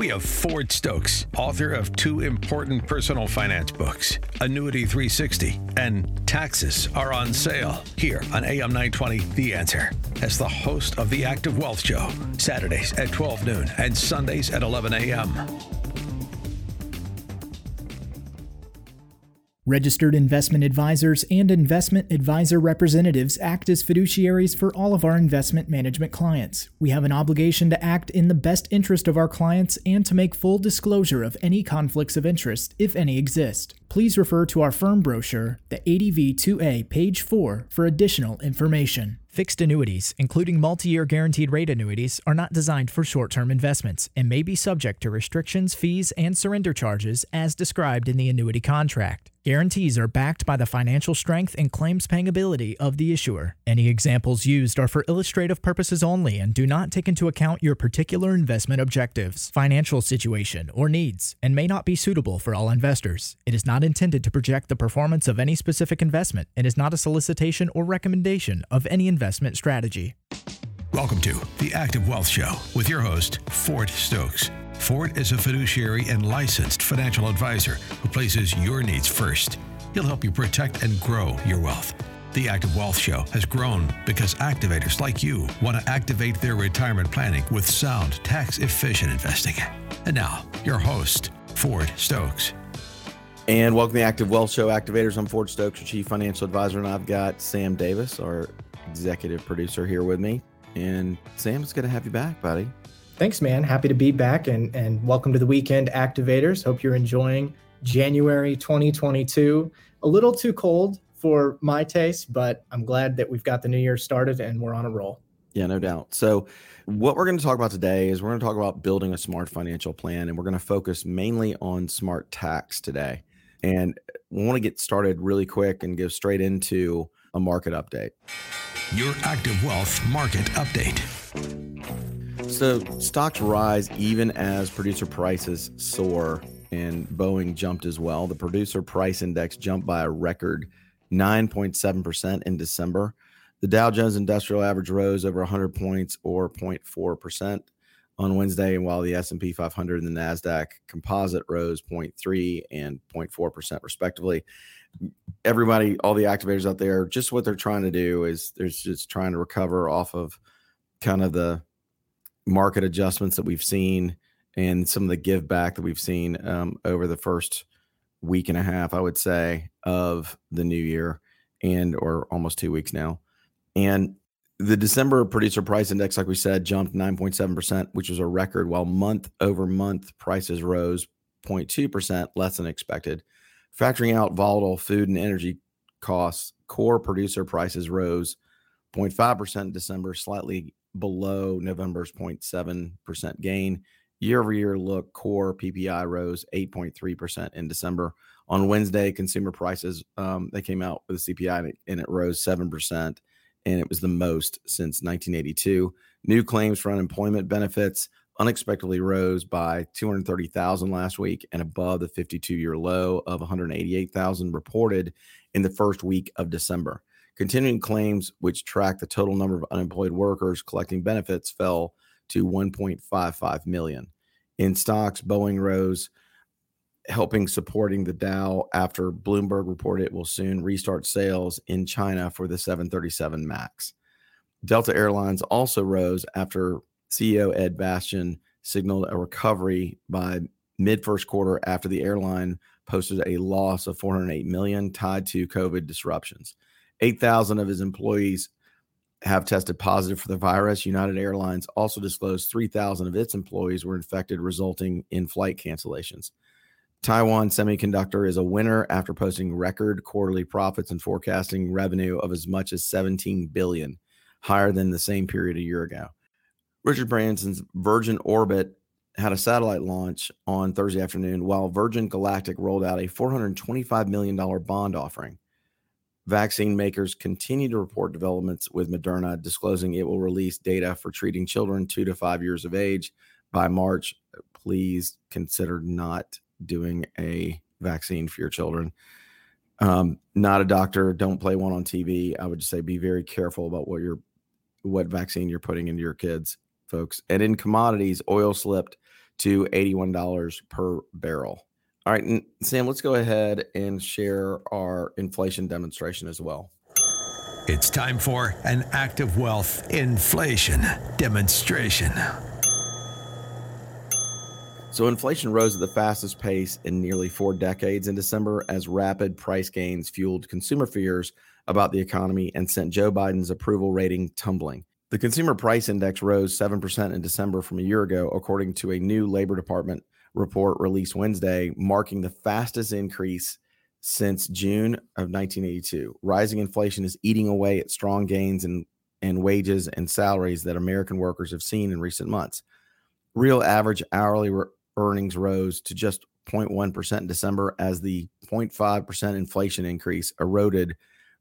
we have Ford Stokes, author of two important personal finance books, Annuity 360 and Taxes Are on Sale, here on AM 920 The Answer, as the host of the Active Wealth Show, Saturdays at 12 noon and Sundays at 11 a.m. Registered investment advisors and investment advisor representatives act as fiduciaries for all of our investment management clients. We have an obligation to act in the best interest of our clients and to make full disclosure of any conflicts of interest, if any exist. Please refer to our firm brochure, the ADV 2A, page 4, for additional information. Fixed annuities, including multi year guaranteed rate annuities, are not designed for short term investments and may be subject to restrictions, fees, and surrender charges as described in the annuity contract. Guarantees are backed by the financial strength and claims paying ability of the issuer. Any examples used are for illustrative purposes only and do not take into account your particular investment objectives, financial situation, or needs, and may not be suitable for all investors. It is not intended to project the performance of any specific investment and is not a solicitation or recommendation of any investment strategy. Welcome to the Active Wealth Show with your host, Ford Stokes. Ford is a fiduciary and licensed financial advisor who places your needs first. He'll help you protect and grow your wealth. The Active Wealth Show has grown because activators like you want to activate their retirement planning with sound, tax efficient investing. And now, your host, Ford Stokes. And welcome to the Active Wealth Show Activators. I'm Ford Stokes, your Chief Financial Advisor, and I've got Sam Davis, our executive producer, here with me. And Sam, it's good to have you back, buddy. Thanks, man. Happy to be back and, and welcome to the weekend activators. Hope you're enjoying January 2022. A little too cold for my taste, but I'm glad that we've got the new year started and we're on a roll. Yeah, no doubt. So, what we're going to talk about today is we're going to talk about building a smart financial plan, and we're going to focus mainly on smart tax today. And we want to get started really quick and go straight into a market update. Your Active Wealth Market Update. So stocks rise even as producer prices soar, and Boeing jumped as well. The producer price index jumped by a record 9.7% in December. The Dow Jones Industrial Average rose over 100 points or 0.4% on Wednesday, while the S&P 500 and the Nasdaq Composite rose 0.3 and 0.4% respectively. Everybody, all the activators out there, just what they're trying to do is they're just trying to recover off of kind of the market adjustments that we've seen and some of the give back that we've seen um, over the first week and a half, I would say, of the new year and or almost two weeks now. And the December producer price index, like we said, jumped 9.7%, which was a record, while month over month prices rose 0.2%, less than expected. Factoring out volatile food and energy costs, core producer prices rose 0.5% in December, slightly below November's 0.7% gain. Year over year look, core PPI rose 8.3% in December. On Wednesday, consumer prices, um, they came out with a CPI and it, and it rose 7%, and it was the most since 1982. New claims for unemployment benefits unexpectedly rose by 230,000 last week and above the 52 year low of 188,000 reported in the first week of December. Continuing claims, which track the total number of unemployed workers collecting benefits, fell to 1.55 million. In stocks, Boeing rose, helping supporting the Dow after Bloomberg reported it will soon restart sales in China for the 737 MAX. Delta Airlines also rose after CEO Ed Bastian signaled a recovery by mid first quarter after the airline posted a loss of 408 million tied to COVID disruptions. 8,000 of his employees have tested positive for the virus. United Airlines also disclosed 3,000 of its employees were infected, resulting in flight cancellations. Taiwan Semiconductor is a winner after posting record quarterly profits and forecasting revenue of as much as 17 billion, higher than the same period a year ago. Richard Branson's Virgin Orbit had a satellite launch on Thursday afternoon, while Virgin Galactic rolled out a $425 million bond offering. Vaccine makers continue to report developments with Moderna disclosing it will release data for treating children two to five years of age by March. Please consider not doing a vaccine for your children. Um, not a doctor. Don't play one on TV. I would just say be very careful about what you're, what vaccine you're putting into your kids, folks. And in commodities, oil slipped to $81 per barrel. All right, Sam, let's go ahead and share our inflation demonstration as well. It's time for an active wealth inflation demonstration. So, inflation rose at the fastest pace in nearly four decades in December as rapid price gains fueled consumer fears about the economy and sent Joe Biden's approval rating tumbling. The consumer price index rose 7% in December from a year ago, according to a new Labor Department report released Wednesday, marking the fastest increase since June of 1982. Rising inflation is eating away at strong gains in, in wages and salaries that American workers have seen in recent months. Real average hourly re- earnings rose to just 0.1% in December as the 0.5% inflation increase eroded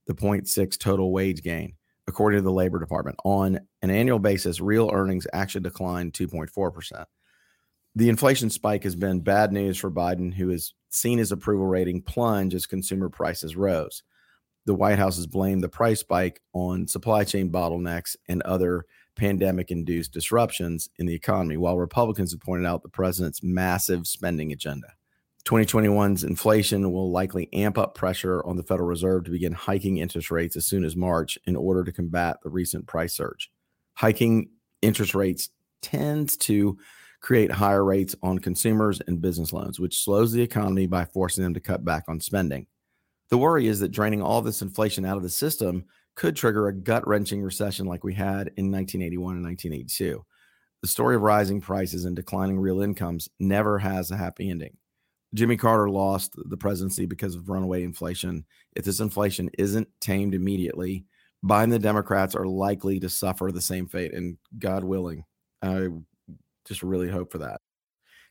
the 0.6 total wage gain, according to the Labor Department. On an annual basis, real earnings actually declined 2.4% the inflation spike has been bad news for Biden, who has seen his approval rating plunge as consumer prices rose. The White House has blamed the price spike on supply chain bottlenecks and other pandemic induced disruptions in the economy, while Republicans have pointed out the president's massive spending agenda. 2021's inflation will likely amp up pressure on the Federal Reserve to begin hiking interest rates as soon as March in order to combat the recent price surge. Hiking interest rates tends to create higher rates on consumers and business loans, which slows the economy by forcing them to cut back on spending. The worry is that draining all this inflation out of the system could trigger a gut wrenching recession like we had in 1981 and 1982. The story of rising prices and declining real incomes never has a happy ending. Jimmy Carter lost the presidency because of runaway inflation. If this inflation isn't tamed immediately, Biden and the Democrats are likely to suffer the same fate. And God willing, I just really hope for that.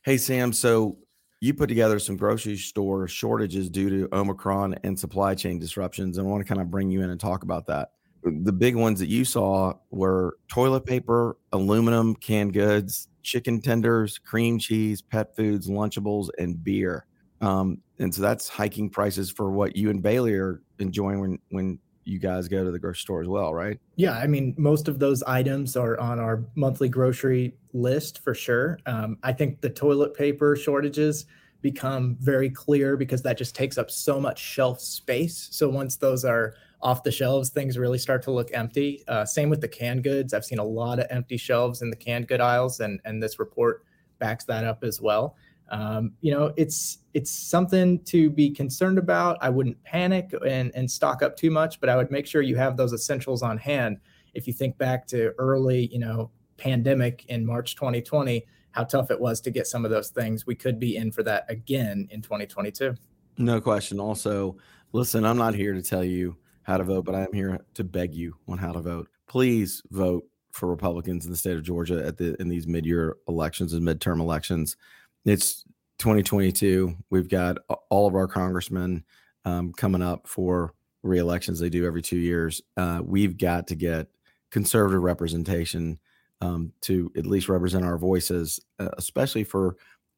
Hey, Sam. So you put together some grocery store shortages due to Omicron and supply chain disruptions. And I want to kind of bring you in and talk about that. The big ones that you saw were toilet paper, aluminum, canned goods, chicken tenders, cream cheese, pet foods, Lunchables, and beer. Um, and so that's hiking prices for what you and Bailey are enjoying when when you guys go to the grocery store as well, right? Yeah, I mean, most of those items are on our monthly grocery list for sure. Um, I think the toilet paper shortages become very clear because that just takes up so much shelf space. So once those are off the shelves, things really start to look empty. Uh, same with the canned goods. I've seen a lot of empty shelves in the canned good aisles, and and this report backs that up as well um, you know, it's it's something to be concerned about. I wouldn't panic and and stock up too much, but I would make sure you have those essentials on hand. If you think back to early, you know, pandemic in March 2020, how tough it was to get some of those things. We could be in for that again in 2022. No question. Also, listen, I'm not here to tell you how to vote, but I am here to beg you on how to vote. Please vote for Republicans in the state of Georgia at the in these mid-year elections and midterm elections it's 2022. We've got all of our congressmen um, coming up for re-elections. They do every two years. Uh, we've got to get conservative representation um, to at least represent our voices, uh, especially for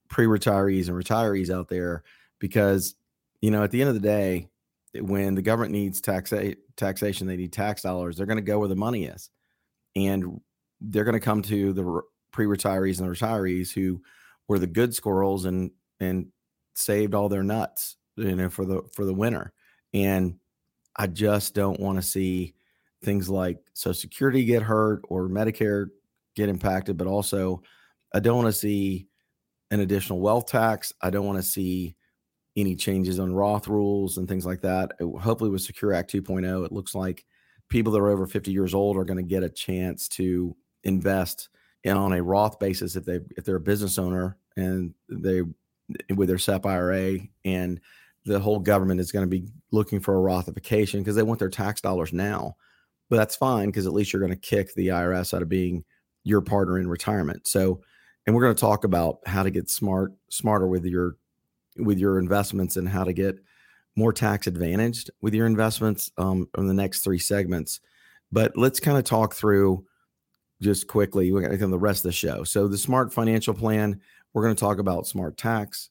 pre-retirees and retirees out there, because you know at the end of the day, when the government needs taxa- taxation, they need tax dollars. They're going to go where the money is, and they're going to come to the re- pre-retirees and the retirees who were the good squirrels and and saved all their nuts, you know, for the for the winter. And I just don't want to see things like Social Security get hurt or Medicare get impacted, but also I don't want to see an additional wealth tax. I don't want to see any changes on Roth rules and things like that. hopefully, with Secure Act 2.0, it looks like people that are over 50 years old are going to get a chance to invest in, on a Roth basis if they if they're a business owner and they with their SEP IRA and the whole government is going to be looking for a Rothification because they want their tax dollars now. But that's fine because at least you're going to kick the IRS out of being your partner in retirement. So, and we're going to talk about how to get smart, smarter with your with your investments and how to get more tax advantaged with your investments um, in the next three segments. But let's kind of talk through just quickly we're going to the rest of the show. So the smart financial plan, we're going to talk about smart tax.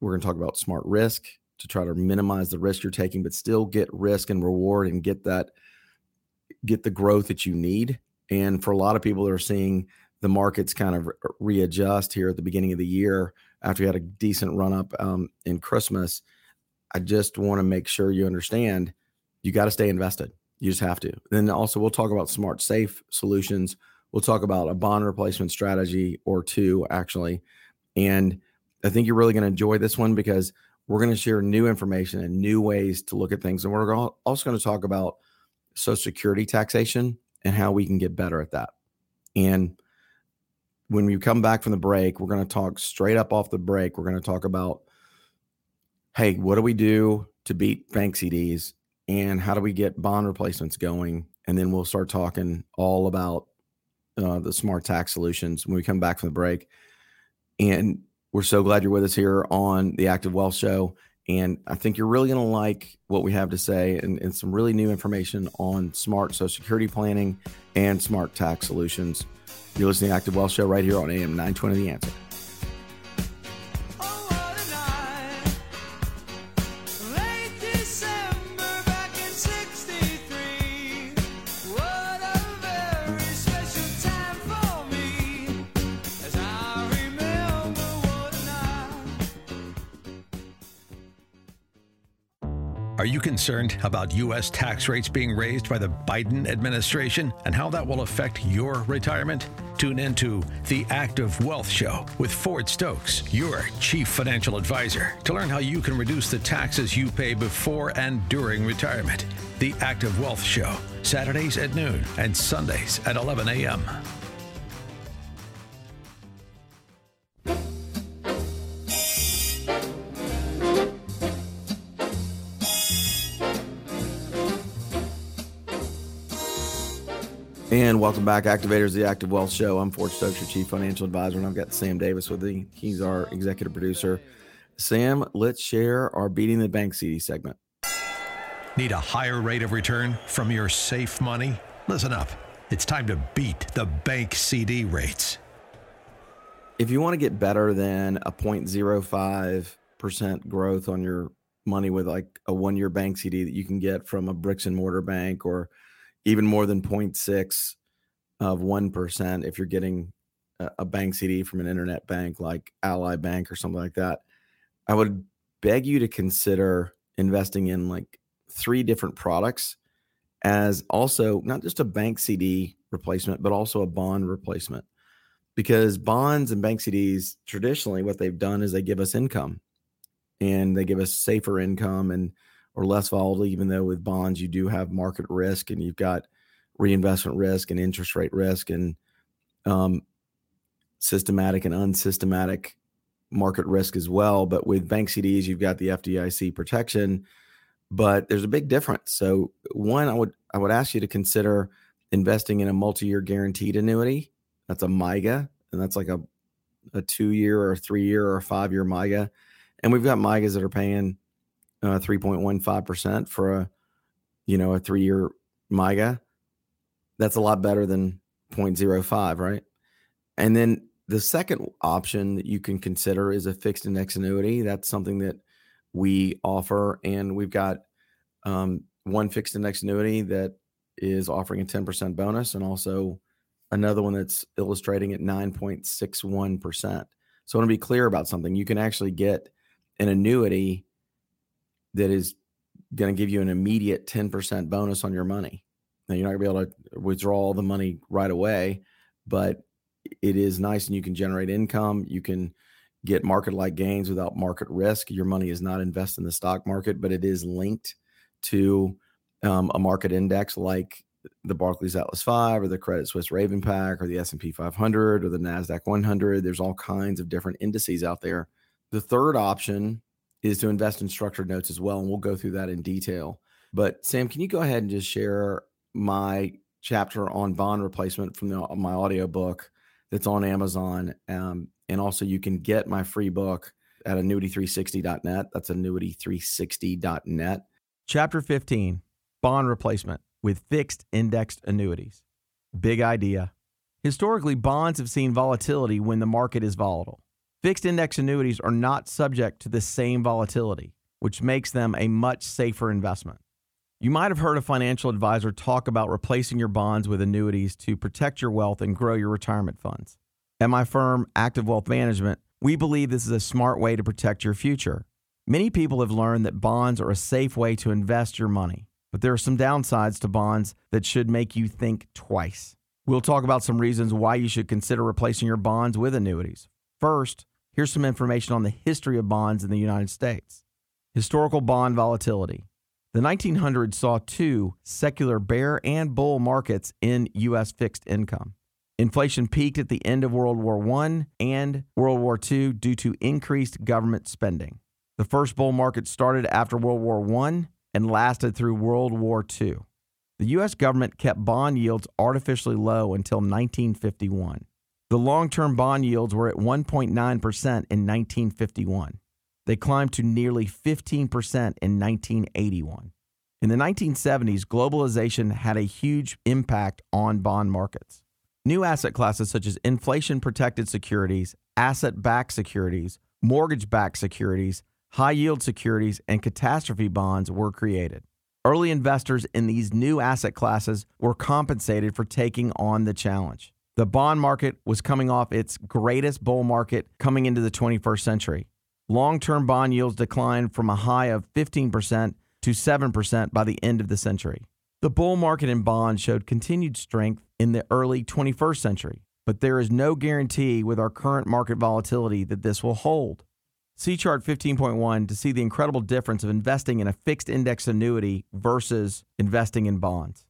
We're going to talk about smart risk to try to minimize the risk you're taking, but still get risk and reward and get that, get the growth that you need. And for a lot of people that are seeing the markets kind of readjust here at the beginning of the year after we had a decent run up um, in Christmas, I just want to make sure you understand you got to stay invested. You just have to. Then also, we'll talk about smart, safe solutions. We'll talk about a bond replacement strategy or two, actually. And I think you're really going to enjoy this one because we're going to share new information and new ways to look at things. And we're also going to talk about Social Security taxation and how we can get better at that. And when we come back from the break, we're going to talk straight up off the break. We're going to talk about hey, what do we do to beat bank CDs and how do we get bond replacements going? And then we'll start talking all about uh, the smart tax solutions when we come back from the break. And we're so glad you're with us here on the Active Wealth Show. And I think you're really going to like what we have to say and, and some really new information on smart Social Security planning and smart tax solutions. You're listening to Active Wealth Show right here on AM 920 The Answer. Concerned about U.S. tax rates being raised by the Biden administration and how that will affect your retirement? Tune in to the Active Wealth Show with Ford Stokes, your chief financial advisor, to learn how you can reduce the taxes you pay before and during retirement. The Active Wealth Show, Saturdays at noon and Sundays at 11 a.m. And welcome back, Activators, the Active Wealth Show. I'm Ford Stokes, your Chief Financial Advisor, and I've got Sam Davis with me. He's our executive producer. Sam, let's share our Beating the Bank CD segment. Need a higher rate of return from your safe money? Listen up. It's time to beat the bank CD rates. If you want to get better than a 0.05% growth on your money with like a one year bank CD that you can get from a bricks and mortar bank or even more than 0.6 of 1% if you're getting a, a bank CD from an internet bank like Ally Bank or something like that. I would beg you to consider investing in like three different products as also not just a bank CD replacement, but also a bond replacement. Because bonds and bank CDs, traditionally, what they've done is they give us income and they give us safer income and or less volatile, even though with bonds you do have market risk and you've got reinvestment risk and interest rate risk and um, systematic and unsystematic market risk as well. But with bank CDs, you've got the FDIC protection, but there's a big difference. So one, I would I would ask you to consider investing in a multi-year guaranteed annuity. That's a MYGA, and that's like a a two year or three year or five year MYGA. And we've got MYGAs that are paying uh, 3.15% for a, you know, a three year MYGA. That's a lot better than 0.05, right? And then the second option that you can consider is a fixed index annuity. That's something that we offer. And we've got um, one fixed index annuity that is offering a 10% bonus and also another one that's illustrating at 9.61%. So I want to be clear about something. You can actually get an annuity that is going to give you an immediate 10% bonus on your money. Now, you're not going to be able to withdraw all the money right away, but it is nice and you can generate income. You can get market like gains without market risk. Your money is not invested in the stock market, but it is linked to um, a market index like the Barclays Atlas 5 or the Credit Suisse Raven Pack or the S&P 500 or the Nasdaq 100. There's all kinds of different indices out there. The third option is to invest in structured notes as well. And we'll go through that in detail. But Sam, can you go ahead and just share my chapter on bond replacement from the, my audio book that's on Amazon? Um, and also, you can get my free book at annuity360.net. That's annuity360.net. Chapter 15 Bond Replacement with Fixed Indexed Annuities. Big idea. Historically, bonds have seen volatility when the market is volatile. Fixed index annuities are not subject to the same volatility, which makes them a much safer investment. You might have heard a financial advisor talk about replacing your bonds with annuities to protect your wealth and grow your retirement funds. At my firm, Active Wealth Management, we believe this is a smart way to protect your future. Many people have learned that bonds are a safe way to invest your money, but there are some downsides to bonds that should make you think twice. We'll talk about some reasons why you should consider replacing your bonds with annuities. First, here's some information on the history of bonds in the United States. Historical bond volatility. The 1900s saw two secular bear and bull markets in U.S. fixed income. Inflation peaked at the end of World War I and World War II due to increased government spending. The first bull market started after World War I and lasted through World War II. The U.S. government kept bond yields artificially low until 1951. The long term bond yields were at 1.9% in 1951. They climbed to nearly 15% in 1981. In the 1970s, globalization had a huge impact on bond markets. New asset classes such as inflation protected securities, asset backed securities, mortgage backed securities, high yield securities, and catastrophe bonds were created. Early investors in these new asset classes were compensated for taking on the challenge. The bond market was coming off its greatest bull market coming into the 21st century. Long term bond yields declined from a high of 15% to 7% by the end of the century. The bull market in bonds showed continued strength in the early 21st century, but there is no guarantee with our current market volatility that this will hold. See chart 15.1 to see the incredible difference of investing in a fixed index annuity versus investing in bonds.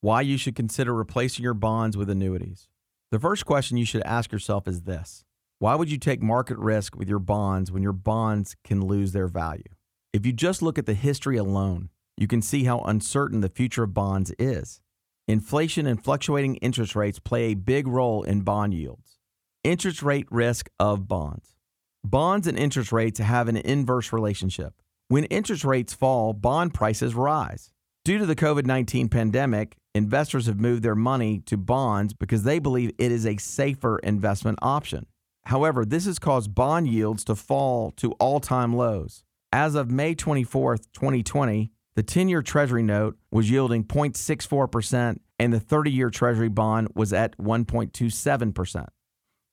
Why you should consider replacing your bonds with annuities. The first question you should ask yourself is this Why would you take market risk with your bonds when your bonds can lose their value? If you just look at the history alone, you can see how uncertain the future of bonds is. Inflation and fluctuating interest rates play a big role in bond yields. Interest rate risk of bonds. Bonds and interest rates have an inverse relationship. When interest rates fall, bond prices rise. Due to the COVID 19 pandemic, investors have moved their money to bonds because they believe it is a safer investment option. However, this has caused bond yields to fall to all time lows. As of May 24, 2020, the 10 year Treasury note was yielding 0.64%, and the 30 year Treasury bond was at 1.27%.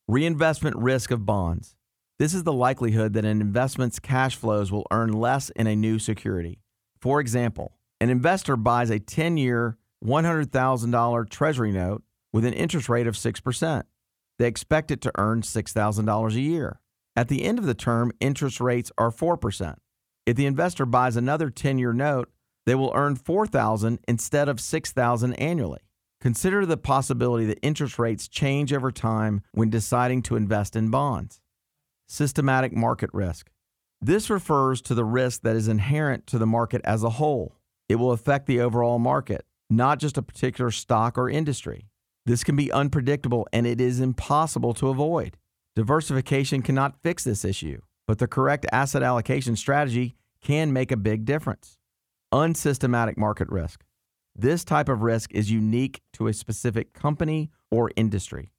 Reinvestment risk of bonds. This is the likelihood that an investment's cash flows will earn less in a new security. For example, an investor buys a 10 year, $100,000 Treasury note with an interest rate of 6%. They expect it to earn $6,000 a year. At the end of the term, interest rates are 4%. If the investor buys another 10 year note, they will earn 4000 instead of 6000 annually. Consider the possibility that interest rates change over time when deciding to invest in bonds systematic market risk. This refers to the risk that is inherent to the market as a whole. It will affect the overall market, not just a particular stock or industry. This can be unpredictable and it is impossible to avoid. Diversification cannot fix this issue, but the correct asset allocation strategy can make a big difference. Unsystematic market risk. This type of risk is unique to a specific company or industry.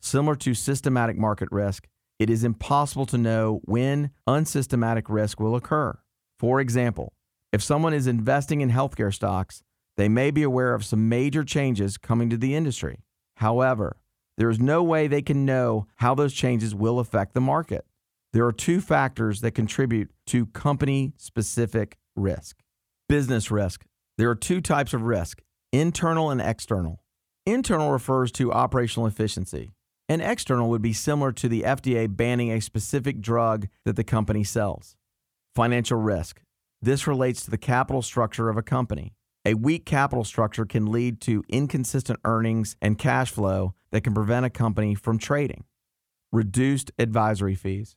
Similar to systematic market risk, it is impossible to know when unsystematic risk will occur. For example, if someone is investing in healthcare stocks, they may be aware of some major changes coming to the industry. However, there is no way they can know how those changes will affect the market. There are two factors that contribute to company specific risk. Business risk. There are two types of risk internal and external. Internal refers to operational efficiency. An external would be similar to the FDA banning a specific drug that the company sells. Financial risk. This relates to the capital structure of a company. A weak capital structure can lead to inconsistent earnings and cash flow that can prevent a company from trading. Reduced advisory fees.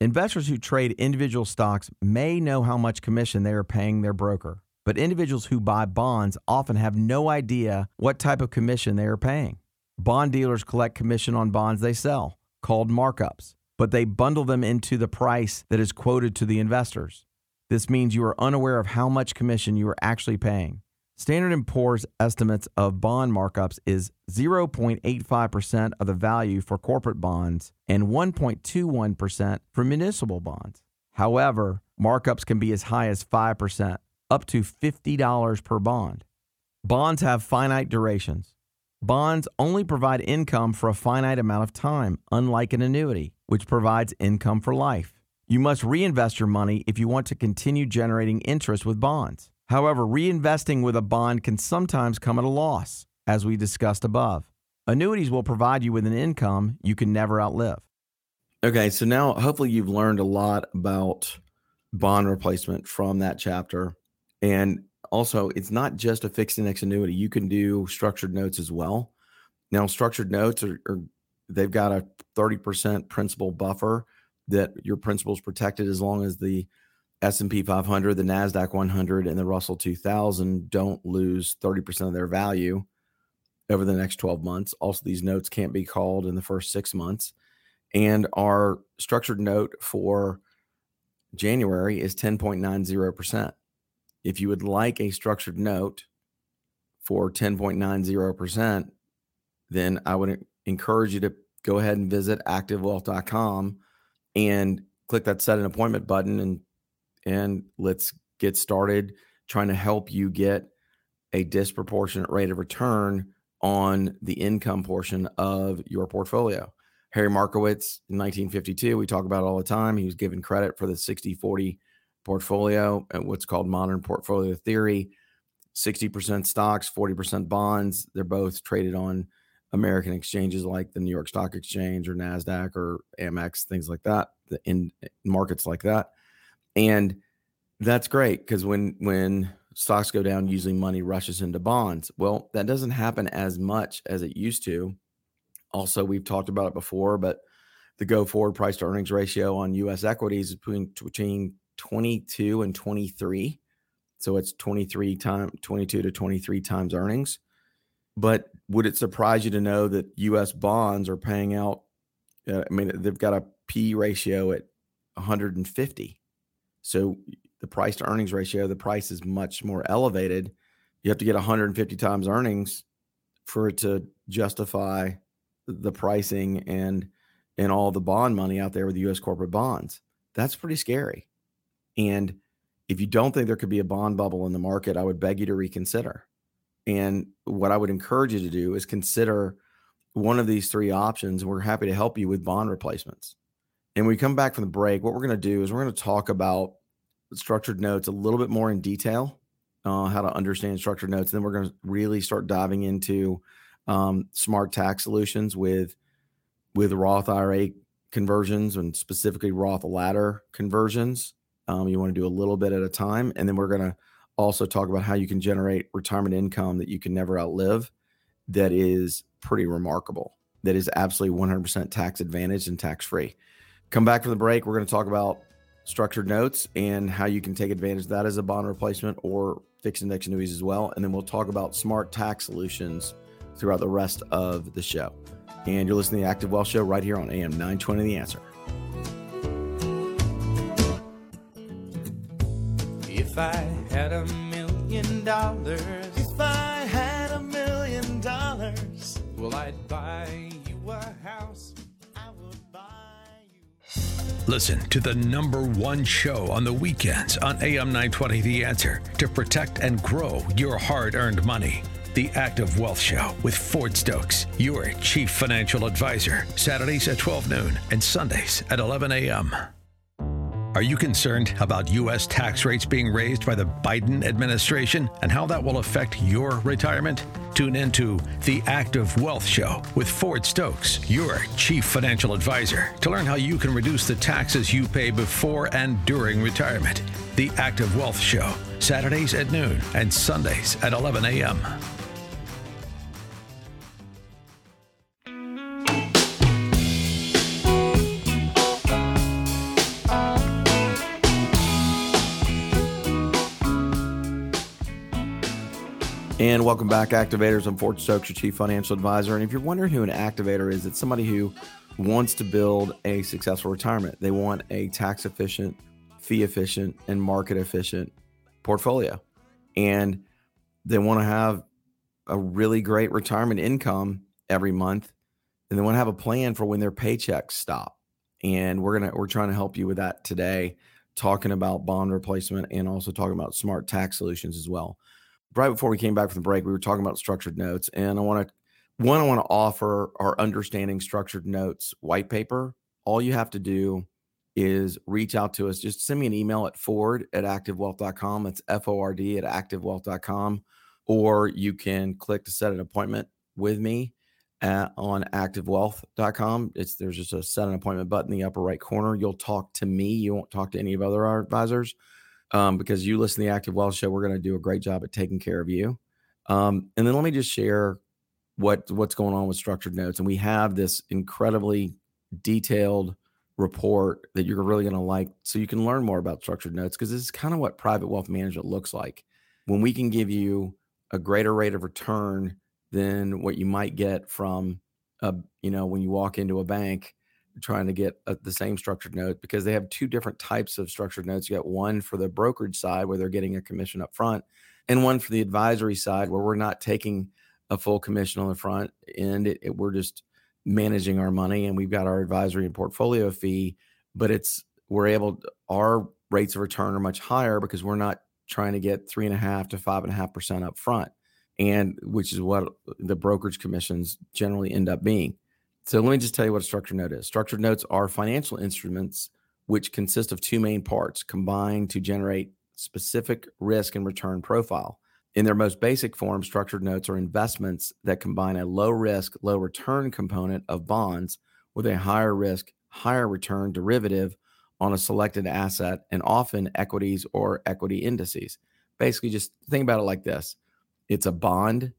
Investors who trade individual stocks may know how much commission they are paying their broker, but individuals who buy bonds often have no idea what type of commission they are paying. Bond dealers collect commission on bonds they sell, called markups, but they bundle them into the price that is quoted to the investors. This means you are unaware of how much commission you are actually paying. Standard & Poor's estimates of bond markups is 0.85% of the value for corporate bonds and 1.21% for municipal bonds. However, markups can be as high as 5%. up to $50 per bond. Bonds have finite durations. Bonds only provide income for a finite amount of time, unlike an annuity, which provides income for life. You must reinvest your money if you want to continue generating interest with bonds. However, reinvesting with a bond can sometimes come at a loss, as we discussed above. Annuities will provide you with an income you can never outlive. Okay, so now hopefully you've learned a lot about bond replacement from that chapter. And also, it's not just a fixed index annuity. You can do structured notes as well. Now, structured notes are, are they've got a 30% principal buffer that your principal is protected as long as the S&P 500, the Nasdaq 100 and the Russell 2000 don't lose 30% of their value over the next 12 months. Also these notes can't be called in the first 6 months. And our structured note for January is 10.90%. If you would like a structured note for 10.90%, then I would encourage you to go ahead and visit activewealth.com and click that set an appointment button and and let's get started trying to help you get a disproportionate rate of return on the income portion of your portfolio. Harry Markowitz in 1952, we talk about all the time. He was given credit for the 60 40 portfolio and what's called modern portfolio theory 60% stocks, 40% bonds. They're both traded on American exchanges like the New York Stock Exchange or NASDAQ or Amex, things like that, the in markets like that. And that's great because when when stocks go down, usually money rushes into bonds. Well, that doesn't happen as much as it used to. Also, we've talked about it before, but the go forward price to earnings ratio on US equities is between, between 22 and 23. So it's 23 time 22 to 23 times earnings. But would it surprise you to know that US bonds are paying out uh, I mean they've got a P ratio at 150. So the price to earnings ratio, the price is much more elevated. You have to get 150 times earnings for it to justify the pricing and and all the bond money out there with the US corporate bonds. That's pretty scary. And if you don't think there could be a bond bubble in the market, I would beg you to reconsider. And what I would encourage you to do is consider one of these three options. We're happy to help you with bond replacements. And we come back from the break, what we're going to do is we're going to talk about structured notes a little bit more in detail, uh, how to understand structured notes. And then we're going to really start diving into um, smart tax solutions with with Roth IRA conversions and specifically Roth ladder conversions. Um, you want to do a little bit at a time, and then we're going to also talk about how you can generate retirement income that you can never outlive. That is pretty remarkable. That is absolutely 100% tax advantage and tax free. Come back from the break. We're going to talk about structured notes and how you can take advantage of that as a bond replacement or fixed index annuities as well. And then we'll talk about smart tax solutions throughout the rest of the show. And you're listening to the Active Wealth Show right here on AM 920 The Answer. If I had a million dollars, if I had a million dollars, well, I'd buy you a house. I would buy you. Listen to the number one show on the weekends on AM 920 The Answer to protect and grow your hard earned money. The Active Wealth Show with Ford Stokes, your chief financial advisor, Saturdays at 12 noon and Sundays at 11 a.m. Are you concerned about U.S. tax rates being raised by the Biden administration and how that will affect your retirement? Tune into the Active Wealth Show with Ford Stokes, your chief financial advisor, to learn how you can reduce the taxes you pay before and during retirement. The Active Wealth Show, Saturdays at noon and Sundays at 11 a.m. And welcome back, activators. I'm Ford Stokes, your chief financial advisor. And if you're wondering who an activator is, it's somebody who wants to build a successful retirement. They want a tax efficient, fee efficient, and market efficient portfolio. And they want to have a really great retirement income every month. And they want to have a plan for when their paychecks stop. And we're gonna we're trying to help you with that today. talking about bond replacement and also talking about smart tax solutions as well. Right before we came back from the break, we were talking about structured notes, and I want to one I want to offer our understanding structured notes white paper. All you have to do is reach out to us. Just send me an email at ford at activewealth.com. It's F O R D at activewealth.com. Or you can click to set an appointment with me at, on activewealth.com. It's there's just a set an appointment button in the upper right corner. You'll talk to me. You won't talk to any of other advisors um, because you listen to the Active Wealth Show. We're going to do a great job at taking care of you. Um, and then let me just share what what's going on with structured notes. And we have this incredibly detailed report that you're really going to like so you can learn more about structured notes because this is kind of what private wealth management looks like when we can give you a greater rate of return than what you might get from a you know when you walk into a bank trying to get a, the same structured note because they have two different types of structured notes. You got one for the brokerage side where they're getting a commission up front and one for the advisory side where we're not taking a full commission on the front end. It, it, we're just managing our money and we've got our advisory and portfolio fee but it's we're able to, our rates of return are much higher because we're not trying to get three and a half to five and a half percent up front and which is what the brokerage commissions generally end up being so let me just tell you what a structured note is. Structured notes are financial instruments which consist of two main parts combined to generate specific risk and return profile. In their most basic form, structured notes are investments that combine a low risk, low return component of bonds with a higher risk, higher return derivative on a selected asset and often equities or equity indices. Basically, just think about it like this. It's a bond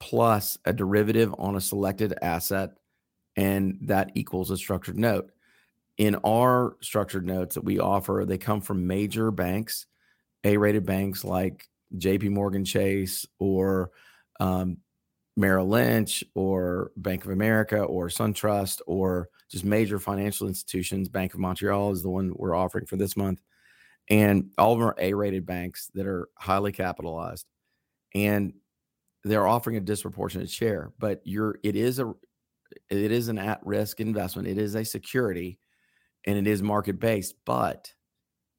plus a derivative on a selected asset, and that equals a structured note. In our structured notes that we offer, they come from major banks, A rated banks like JP Morgan Chase or um, Merrill Lynch or Bank of America or SunTrust or just major financial institutions. Bank of Montreal is the one we're offering for this month. And all of are A rated banks that are highly capitalized. And they're offering a disproportionate share, but you're it is a it is an at-risk investment. It is a security and it is market based, but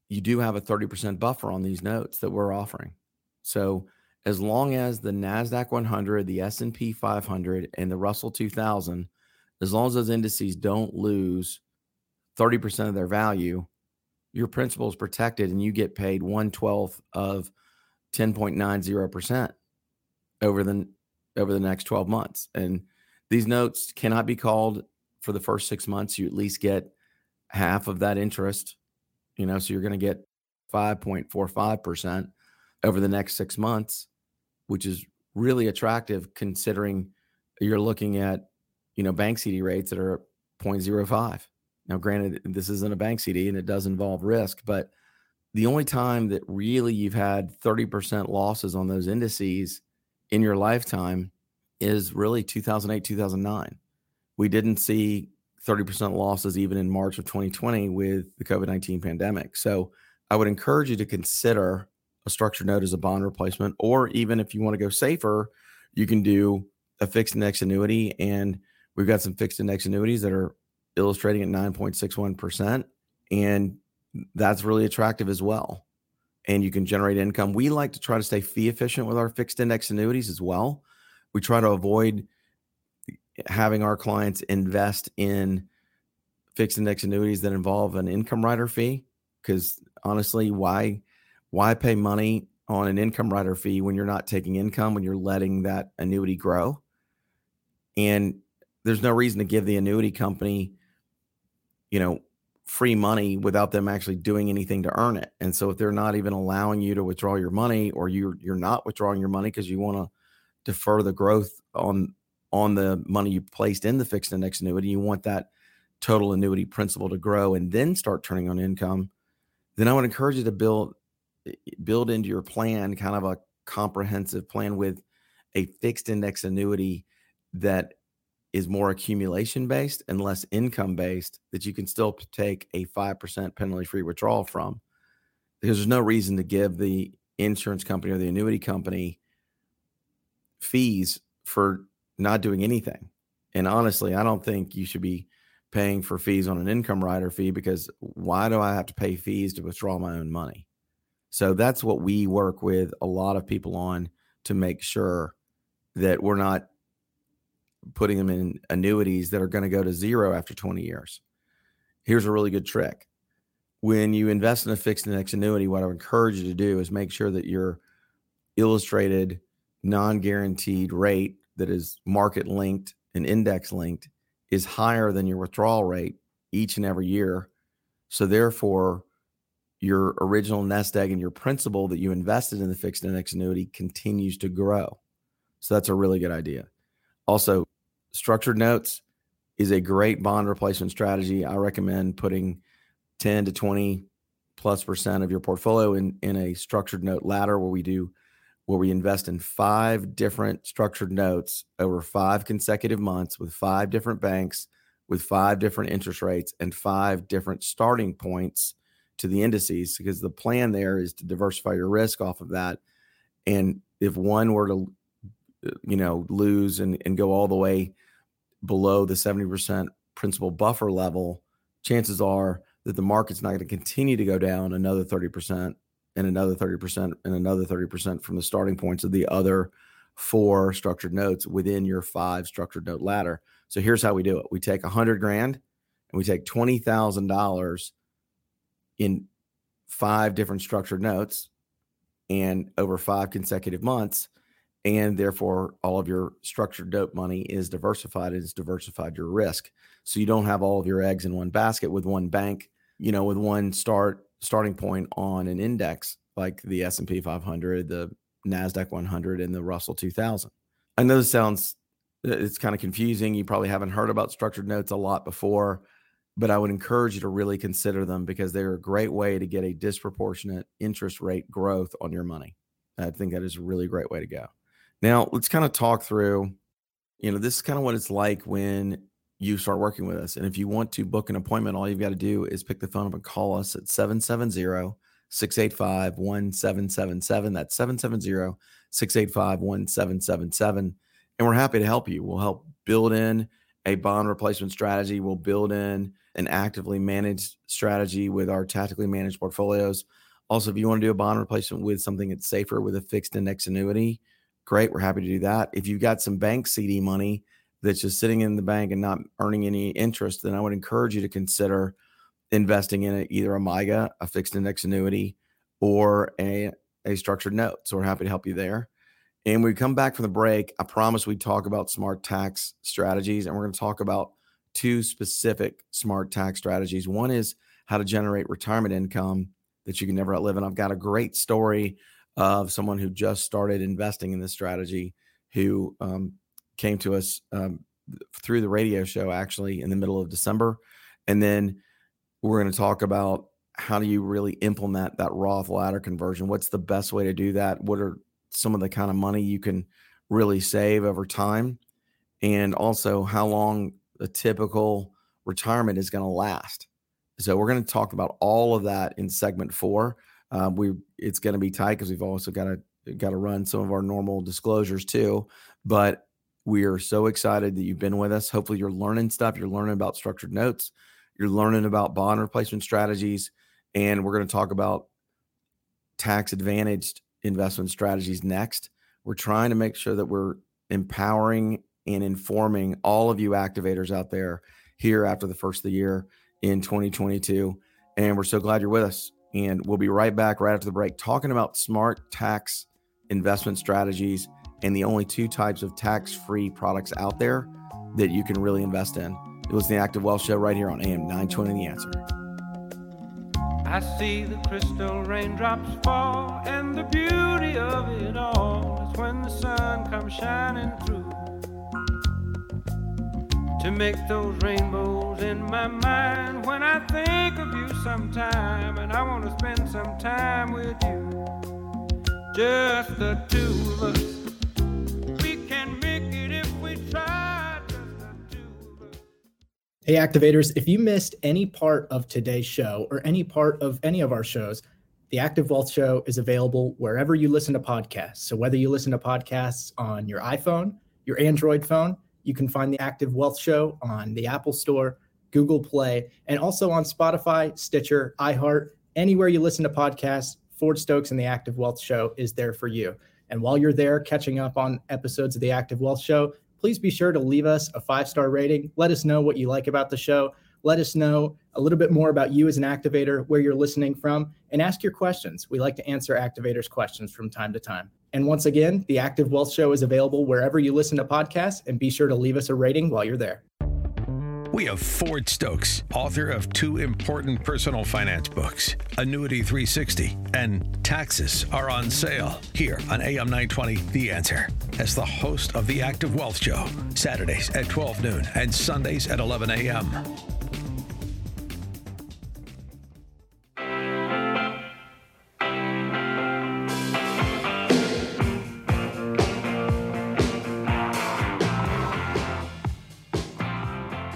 you do have a 30% buffer on these notes that we're offering. So as long as the Nasdaq 100, the S&P 500 and the Russell 2000, as long as those indices don't lose 30% of their value, your principal is protected and you get paid 1/12th of 10.90% over the over the next 12 months. And these notes cannot be called for the first 6 months. You at least get half of that interest, you know, so you're going to get 5.45% over the next six months, which is really attractive considering you're looking at, you know, bank CD rates that are 0.05. Now, granted, this isn't a bank CD and it does involve risk, but the only time that really you've had 30% losses on those indices in your lifetime is really 2008, 2009. We didn't see 30% losses even in March of 2020 with the COVID 19 pandemic. So I would encourage you to consider a structured note as a bond replacement, or even if you want to go safer, you can do a fixed index annuity. And we've got some fixed index annuities that are illustrating at 9.61%. And that's really attractive as well. And you can generate income. We like to try to stay fee efficient with our fixed index annuities as well. We try to avoid having our clients invest in fixed index annuities that involve an income rider fee because honestly why why pay money on an income rider fee when you're not taking income, when you're letting that annuity grow? And there's no reason to give the annuity company, you know, free money without them actually doing anything to earn it. And so if they're not even allowing you to withdraw your money or you're you're not withdrawing your money because you want to defer the growth on on the money you placed in the fixed index annuity, you want that total annuity principal to grow and then start turning on income, then I would encourage you to build build into your plan kind of a comprehensive plan with a fixed index annuity that is more accumulation based and less income based that you can still take a 5% penalty free withdrawal from. Because there's no reason to give the insurance company or the annuity company fees for not doing anything and honestly i don't think you should be paying for fees on an income rider fee because why do I have to pay fees to withdraw my own money? So that's what we work with a lot of people on to make sure that we're not putting them in annuities that are going to go to zero after 20 years. Here's a really good trick. When you invest in a fixed index annuity, what I would encourage you to do is make sure that your illustrated non guaranteed rate that is market linked and index linked is higher than your withdrawal rate each and every year. So, therefore, your original nest egg and your principal that you invested in the fixed index annuity continues to grow. So, that's a really good idea. Also, structured notes is a great bond replacement strategy. I recommend putting 10 to 20 plus percent of your portfolio in, in a structured note ladder where we do where we invest in five different structured notes over five consecutive months with five different banks with five different interest rates and five different starting points to the indices because the plan there is to diversify your risk off of that. And if one were to uh, you know lose and, and go all the way below the 70% principal buffer level chances are that the market's not going to continue to go down another 30% and another 30% and another 30% from the starting points of the other four structured notes within your five structured note ladder. So here's how we do it. We take a hundred grand and we take $20,000 in five different structured notes and over five consecutive months. And therefore, all of your structured note money is diversified. And it's diversified your risk. So you don't have all of your eggs in one basket with one bank, you know, with one start starting point on an index like the S&P 500, the Nasdaq 100 and the Russell 2000. I know this sounds uh, it's kind of confusing. You probably haven't heard about structured notes a lot before, but I would encourage you to really consider them because they're a great way to get a disproportionate interest rate growth on your money. I think that is a really great way to go. Now, let's kind of talk through, you know, this is kind of what it's like when you start working with us. And if you want to book an appointment, all you've got to do is pick the phone up and call us at 770 685 1777. That's 770 685 1777. And we're happy to help you. We'll help build in a bond replacement strategy. We'll build in an actively managed strategy with our tactically managed portfolios. Also, if you want to do a bond replacement with something that's safer with a fixed index annuity, great. We're happy to do that. If you've got some bank CD money that's just sitting in the bank and not earning any interest, then I would encourage you to consider investing in either a MYGA, a fixed index annuity, or a, a structured note. So we're happy to help you there. And we come back from the break, I promise we talk about smart tax strategies, and we're going to talk about two specific smart tax strategies. One is how to generate retirement income that you can never outlive. And I've got a great story of someone who just started investing in this strategy who um, came to us um, through the radio show actually in the middle of December. And then we're going to talk about how do you really implement that Roth ladder conversion? What's the best way to do that? What are some of the kind of money you can really save over time? And also how long a typical retirement is going to last. So we're going to talk about all of that in segment four. Um, we it's going to be tight because we've also got to got to run some of our normal disclosures too. But we are so excited that you've been with us. Hopefully, you're learning stuff. You're learning about structured notes. You're learning about bond replacement strategies, and we're going to talk about tax advantaged investment strategies next. We're trying to make sure that we're empowering and informing all of you activators out there here after the first of the year in 2022. And we're so glad you're with us. And we'll be right back right after the break talking about smart tax investment strategies and the only two types of tax free products out there that you can really invest in. It was the Active Wealth Show right here on AM 920 The Answer. I see the crystal raindrops fall, and the beauty of it all is when the sun comes shining through to make those rainbows in my mind when I think of you sometime and I want to spend some time with you. Just the two of us. Hey, activators, if you missed any part of today's show or any part of any of our shows, the Active Wealth Show is available wherever you listen to podcasts. So, whether you listen to podcasts on your iPhone, your Android phone, you can find the Active Wealth Show on the Apple Store, Google Play, and also on Spotify, Stitcher, iHeart, anywhere you listen to podcasts. Ford Stokes and the Active Wealth Show is there for you. And while you're there catching up on episodes of the Active Wealth Show, please be sure to leave us a five star rating. Let us know what you like about the show. Let us know a little bit more about you as an activator, where you're listening from, and ask your questions. We like to answer activators' questions from time to time. And once again, the Active Wealth Show is available wherever you listen to podcasts, and be sure to leave us a rating while you're there. We have Ford Stokes, author of two important personal finance books, Annuity 360 and Taxes Are on Sale, here on AM 920 The Answer, as the host of the Active Wealth Show, Saturdays at 12 noon and Sundays at 11 a.m.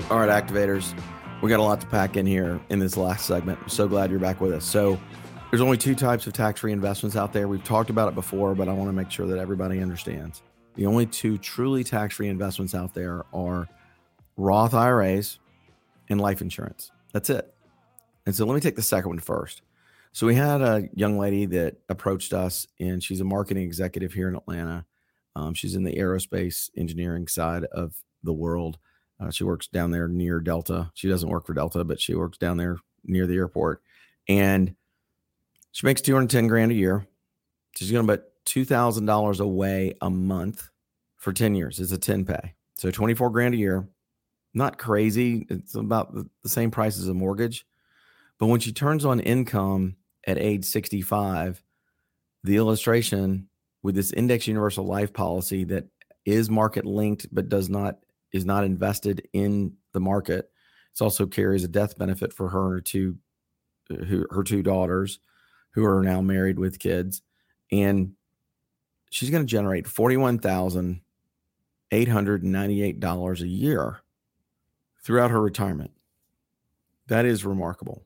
All right, activators, we got a lot to pack in here in this last segment. I'm so glad you're back with us. So, there's only two types of tax free investments out there. We've talked about it before, but I want to make sure that everybody understands. The only two truly tax free investments out there are Roth IRAs and life insurance. That's it. And so, let me take the second one first. So, we had a young lady that approached us, and she's a marketing executive here in Atlanta. Um, she's in the aerospace engineering side of the world uh, she works down there near Delta. She doesn't work for Delta, but she works down there near the airport. And she makes 210 grand a year. She's going to put $2,000 away a month for 10 years. It's a 10 pay. So 24 grand a year. Not crazy. It's about the, same price as a mortgage. But when she turns on income at age 65, the illustration with this index universal life policy that is market linked but does not is not invested in the market. It also carries a death benefit for her two, her two daughters, who are now married with kids, and she's going to generate forty-one thousand eight hundred ninety-eight dollars a year throughout her retirement. That is remarkable.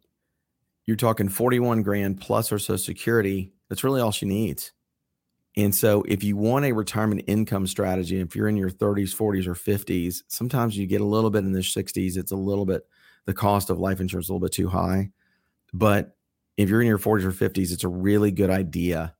You're talking forty-one grand plus her Social Security. That's really all she needs. And so, if you want a retirement income strategy, if you're in your 30s, 40s, or 50s, sometimes you get a little bit in the 60s. It's a little bit, the cost of life insurance is a little bit too high. But if you're in your 40s or 50s, it's a really good idea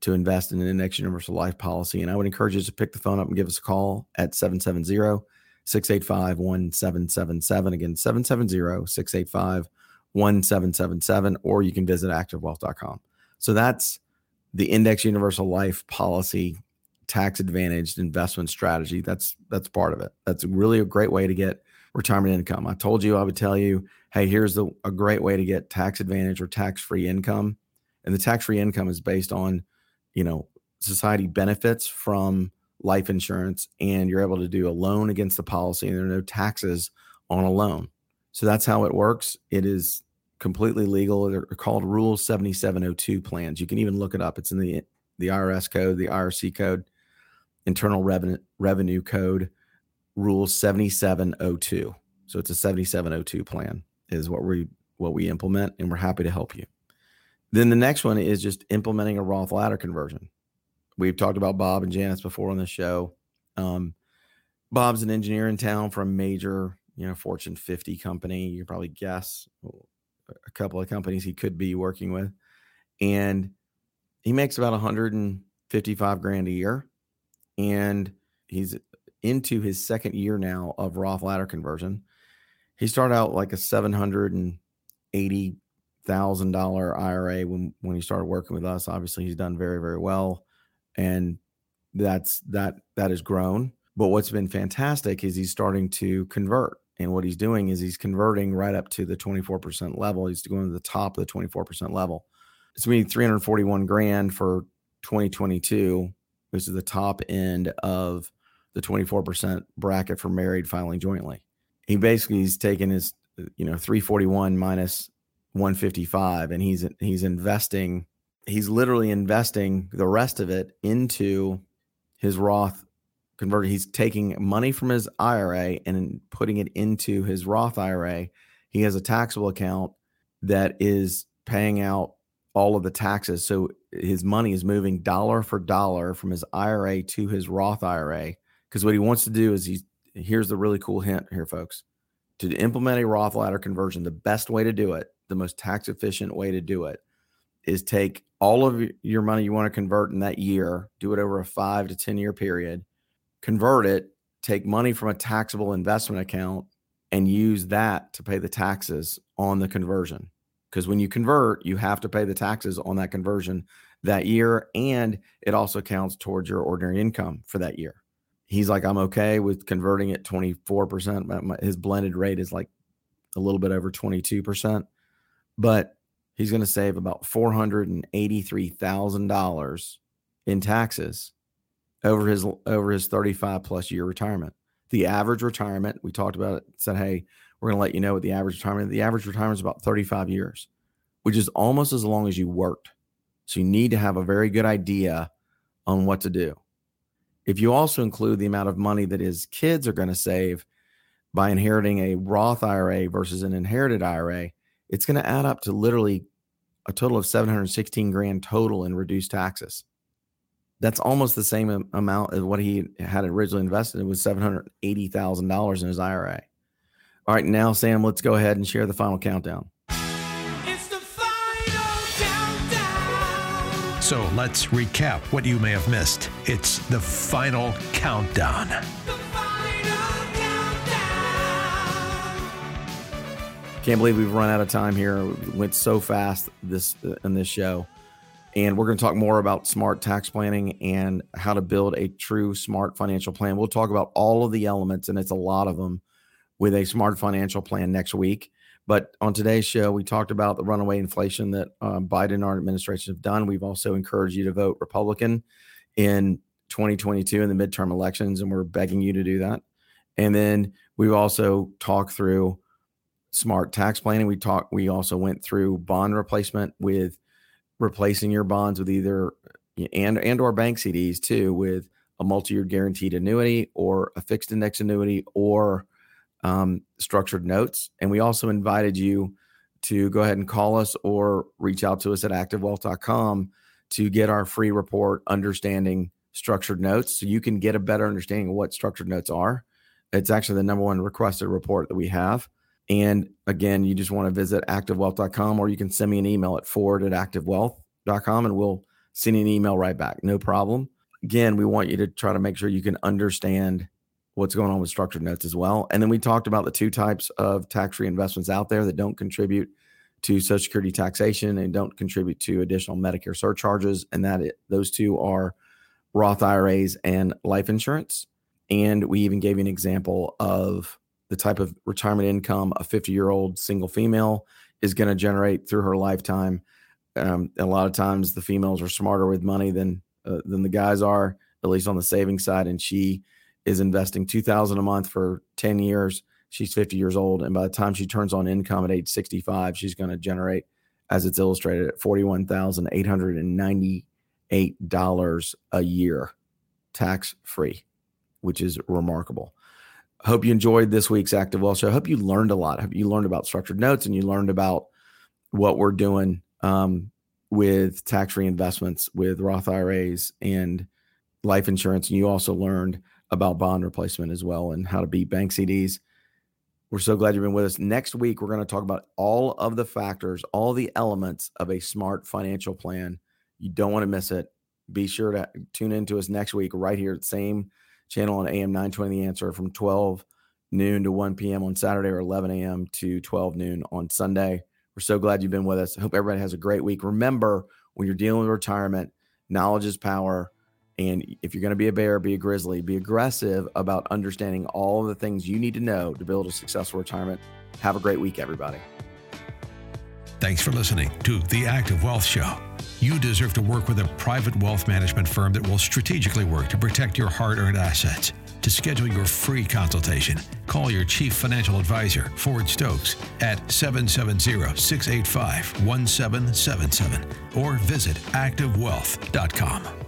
to invest in an index universal life policy. And I would encourage you to pick the phone up and give us a call at 770 685 1777. Again, 770 685 1777, or you can visit activewealth.com. So that's the index universal life policy tax advantaged investment strategy that's that's part of it. That's really a great way to get retirement income. I told you i would tell you hey here's the, a great way to get tax advantage or tax free income. And the tax free income is based on you know society benefits from life insurance and you're able to do a loan against the policy and there are no taxes on a loan. So that's how it works. It is completely legal. They're called Rule 7702 plans. You can even look it up. It's in the the IRS code, the IRC code, Internal Revenue Revenue Code, Rule 7702. So it's a 7702 plan is what we what we implement, and we're happy to help you. Then the next one is just implementing a Roth ladder conversion. We've talked about Bob and Janice before on the show. Um, Bob's an engineer in town for a major, you know, Fortune 50 company. You probably guess a couple of companies he could be working with, and he makes about 155 grand a year, and he's into his second year now of Roth ladder conversion. He started out like a seven hundred and eighty thousand dollar IRA when when he started working with us. Obviously, he's done very very well, and that's that that has grown. But what's been fantastic is he's starting to convert and what he's doing is he's converting right up to the 24% level. He's going to the top of the 24% level. It's be 341 grand for 2022, which is the top end of the 24% bracket for married filing jointly. He basically he's taken his, you know, 341 minus 155 and he's he's investing he's literally investing the rest of it into his Roth converted. He's taking money from his IRA and putting it into his Roth IRA. He has a taxable account that is paying out all of the taxes. So his money is moving dollar for dollar from his IRA to his Roth IRA. Because what he wants to do is he's here's the really cool hint here, folks. to implement a Roth ladder conversion, the best way to do it, the most tax efficient way to do it, is take all of your money you want to convert in that year, do it over a five to 10 year period, convert it, take money from a taxable investment account, and use that to pay the taxes on the conversion. Because when you convert, you have to pay the taxes on that conversion that year, and it also counts towards your ordinary income for that year. He's like, I'm okay with converting at 24%. His blended rate is like a little bit over 22%, but he's going to save about $483,000 in taxes over his over his 35 plus year retirement. The average retirement, we talked about it, said, hey, we're going to let you know what the average retirement. The average retirement is about 35 years, which is almost as long as you worked. So you need to have a very good idea on what to do. If you also include the amount of money that his kids are going to save by inheriting a Roth IRA versus an inherited IRA, it's going to add up to literally a total of 716 grand total in reduced taxes. That's almost the same amount as what he had originally invested. It was $780,000 in his IRA. All right, now, Sam, let's go ahead and share the final countdown. So let's recap what you may have missed. It's the final countdown. Can't believe we've run out of time here. It went so fast this uh, in this show. And we're going to talk more about smart tax planning and how to build a true smart financial plan. We'll talk about all of the elements, and it's a lot of them, with a smart financial plan next week. But on today's show, we talked about the runaway inflation that um, Biden and our administration have done. We've also encouraged you to vote Republican in 2022 in the midterm elections, and we're begging you to do that. And then we've also talked through smart tax planning. We talked. We also went through bond replacement with replacing your bonds with either and and or bank CDs too with a multi-year guaranteed annuity or a fixed index annuity or um, structured notes. And we also invited you to go ahead and call us or reach out to us at activewealth.com to get our free report, Understanding Structured Notes, so you can get a better understanding of what structured notes are. It's actually the number one requested report that we have. And again, you just want to visit activewealth.com or you can send me an email at ford at activewealth.com and we'll send you an email right back. No problem. Again, we want you to try to make sure you can understand what's going on with structured notes as well. And then we talked about the two types of tax free investments out there that don't contribute to Social Security taxation and don't contribute to additional Medicare surcharges. And that it, those two are Roth IRAs and life insurance. And we even gave you an example of the type of retirement income a 50 year old single female is going to generate through her lifetime. Um, a lot of times the females are smarter with money than uh, than the guys are, at least on the saving side. And she is investing 2000 a month for 10 years she's 50 years old and by the time she turns on income at age 65 she's going to generate as it's illustrated at $41,898 a year tax free which is remarkable hope you enjoyed this week's active wealth show I hope you learned a lot I hope you learned about structured notes and you learned about what we're doing um, with tax free investments with roth iras and life insurance and you also learned about bond replacement as well and how to beat bank CDs. We're so glad you've been with us. Next week, we're going to talk about all of the factors, all the elements of a smart financial plan. You don't want to miss it. Be sure to tune in to us next week, right here same channel on AM 920 The Answer from 12 noon to 1 p.m. on Saturday or 11 a.m. to 12 noon on Sunday. We're so glad you've been with us. I hope everybody has a great week. Remember, when you're dealing with retirement, knowledge is power. And if you're going to be a bear, be a grizzly, be aggressive about understanding all the things you need to know to build a successful retirement. Have a great week, everybody. Thanks for listening to The Active Wealth Show. You deserve to work with a private wealth management firm that will strategically work to protect your hard earned assets. To schedule your free consultation, call your chief financial advisor, Ford Stokes, at 770 685 1777 or visit activewealth.com.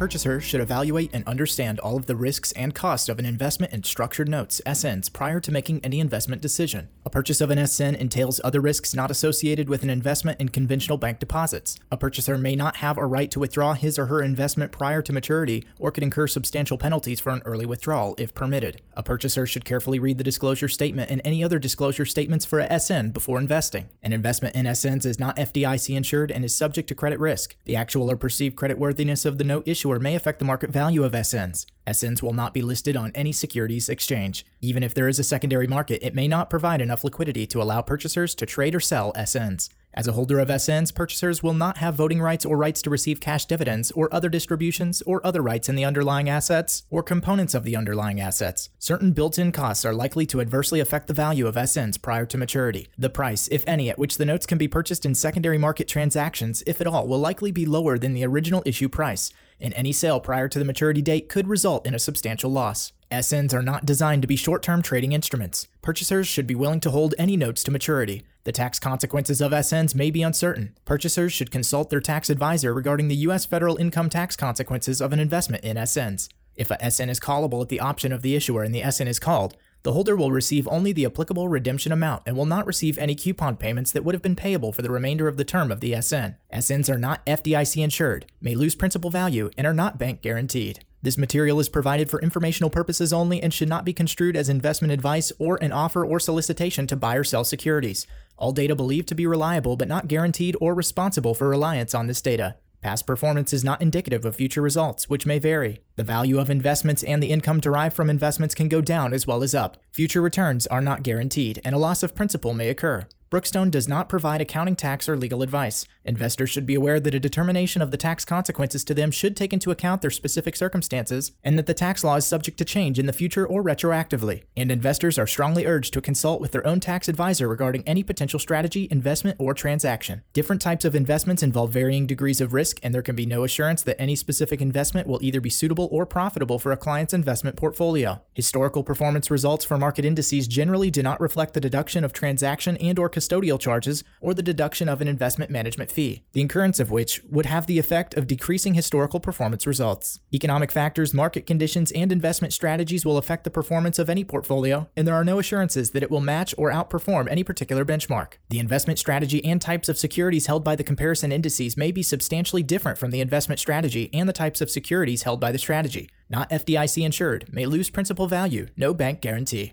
Purchasers should evaluate and understand all of the risks and costs of an investment in structured notes, SNs, prior to making any investment decision. A purchase of an SN entails other risks not associated with an investment in conventional bank deposits. A purchaser may not have a right to withdraw his or her investment prior to maturity or could incur substantial penalties for an early withdrawal if permitted. A purchaser should carefully read the disclosure statement and any other disclosure statements for a SN before investing. An investment in SNs is not FDIC insured and is subject to credit risk. The actual or perceived creditworthiness of the note issuer may affect the market value of SNs. SNs will not be listed on any securities exchange. Even if there is a secondary market, it may not provide enough liquidity to allow purchasers to trade or sell SNs. As a holder of SNs, purchasers will not have voting rights or rights to receive cash dividends or other distributions or other rights in the underlying assets or components of the underlying assets. Certain built in costs are likely to adversely affect the value of SNs prior to maturity. The price, if any, at which the notes can be purchased in secondary market transactions, if at all, will likely be lower than the original issue price, and any sale prior to the maturity date could result in a substantial loss. SNs are not designed to be short term trading instruments. Purchasers should be willing to hold any notes to maturity. The tax consequences of SNs may be uncertain. Purchasers should consult their tax advisor regarding the U.S. federal income tax consequences of an investment in SNs. If a SN is callable at the option of the issuer and the SN is called, the holder will receive only the applicable redemption amount and will not receive any coupon payments that would have been payable for the remainder of the term of the SN. SNs are not FDIC insured, may lose principal value, and are not bank guaranteed. This material is provided for informational purposes only and should not be construed as investment advice or an offer or solicitation to buy or sell securities. All data believed to be reliable but not guaranteed or responsible for reliance on this data. Past performance is not indicative of future results, which may vary. The value of investments and the income derived from investments can go down as well as up. Future returns are not guaranteed, and a loss of principal may occur. Brookstone does not provide accounting tax or legal advice. Investors should be aware that a determination of the tax consequences to them should take into account their specific circumstances, and that the tax law is subject to change in the future or retroactively. And investors are strongly urged to consult with their own tax advisor regarding any potential strategy, investment, or transaction. Different types of investments involve varying degrees of risk, and there can be no assurance that any specific investment will either be suitable or profitable for a client's investment portfolio. Historical performance results for market indices generally do not reflect the deduction of transaction and or custodial charges or the deduction of an investment management fee, the incurrence of which would have the effect of decreasing historical performance results. Economic factors, market conditions, and investment strategies will affect the performance of any portfolio, and there are no assurances that it will match or outperform any particular benchmark. The investment strategy and types of securities held by the comparison indices may be substantially different from the investment strategy and the types of securities held by the strategy. Not FDIC insured, may lose principal value, no bank guarantee.